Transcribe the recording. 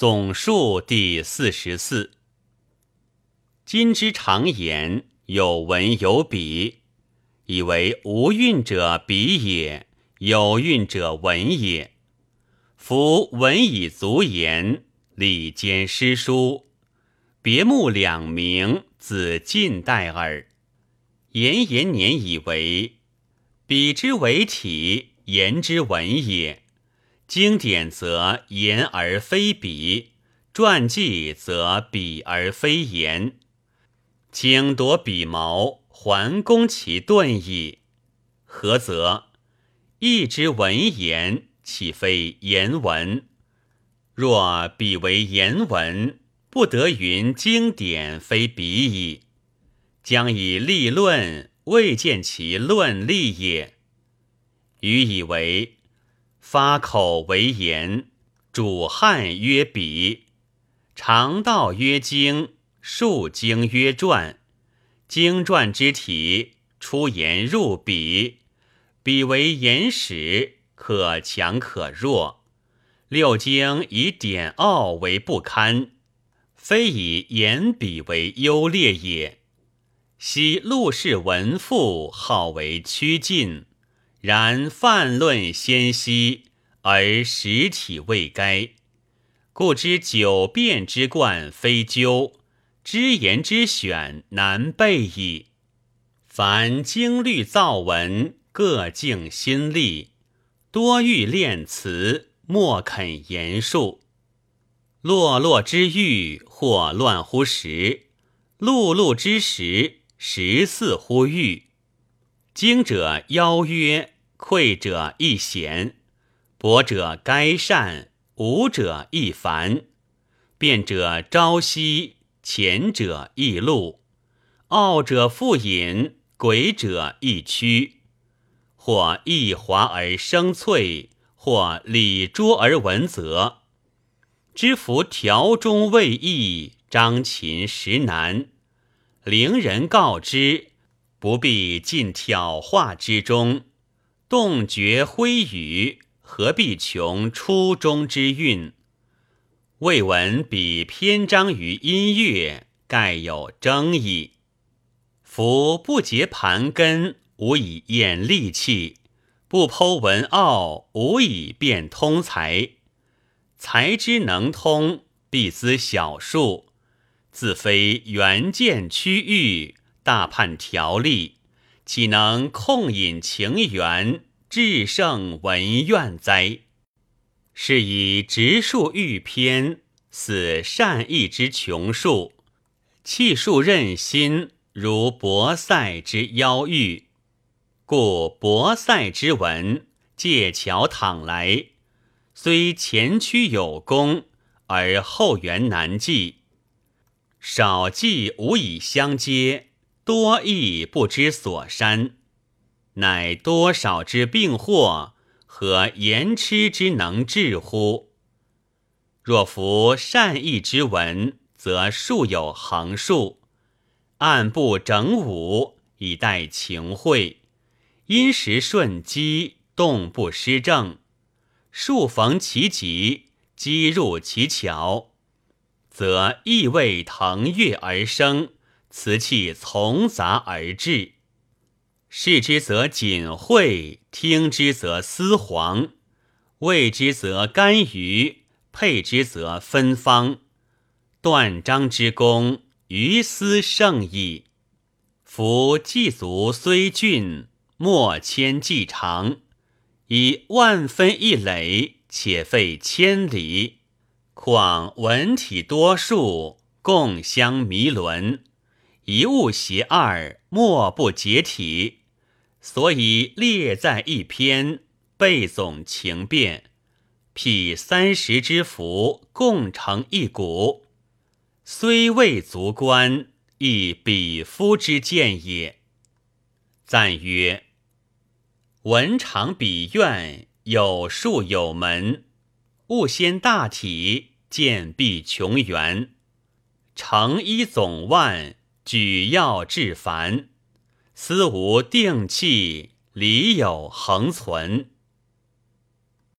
总数第四十四。今之常言有文有笔，以为无韵者笔也，有韵者文也。夫文以足言，礼兼诗书，别目两明，自近代耳。延延年以为，笔之为体，言之文也。经典则言而非笔，传记则笔而非言。请夺笔毛，还攻其钝矣。何则？义之文言，岂非言文？若笔为言文，不得云经典非笔矣。将以立论，未见其论立也。予以为。发口为言，主汉曰笔，常道曰经，述经曰传。经传之体，出言入笔，笔为言史，可强可弱。六经以典奥为不堪，非以言笔为优劣也。昔陆氏文赋号为趋近。然泛论先息，而实体未该，故知九变之冠非究，知言之选难备矣。凡经律造文，各尽心力，多欲练词，莫肯言述。落落之欲，或乱乎实；碌碌之时，实似乎欲。精者邀约，匮者易贤，博者该善，无者易繁。辩者朝夕，前者易路，傲者复隐，诡者易屈。或易华而生翠，或礼拙而文泽。知夫条中未易，张琴实难。伶人告之。不必尽挑化之中，动绝挥语，何必穷初中之韵？未闻比篇章于音乐，盖有争议。夫不结盘根，无以验利器；不剖文奥，无以辨通才。才之能通，必资小数，自非原见区域。大判条例，岂能控引情缘，至胜文怨哉？是以直树欲偏，似善意之穷树；气数任心，如博塞之妖欲。故博塞之文，借桥躺来，虽前驱有功，而后缘难继，少记无以相接。多亦不知所山，乃多少之病祸，和言痴之能治乎？若服善意之文，则数有横竖，按部整五，以待情会，因时顺机，动不失正，数逢其极，机入其巧，则意味腾跃而生。瓷器从杂而至，视之则锦绘，听之则丝黄，味之则甘鱼，配之则芬芳。断章之功，于斯胜矣。夫祭足虽峻，莫谦计长，以万分一累，且费千里。况文体多数，共相弥伦。一物携二，莫不解体，所以列在一篇，背总情变，辟三十之福，共成一股，虽未足观，亦比夫之见也。赞曰：文长笔怨，有数有门，物先大体，见必穷源，成一总万。举要至繁，思无定气，理有恒存。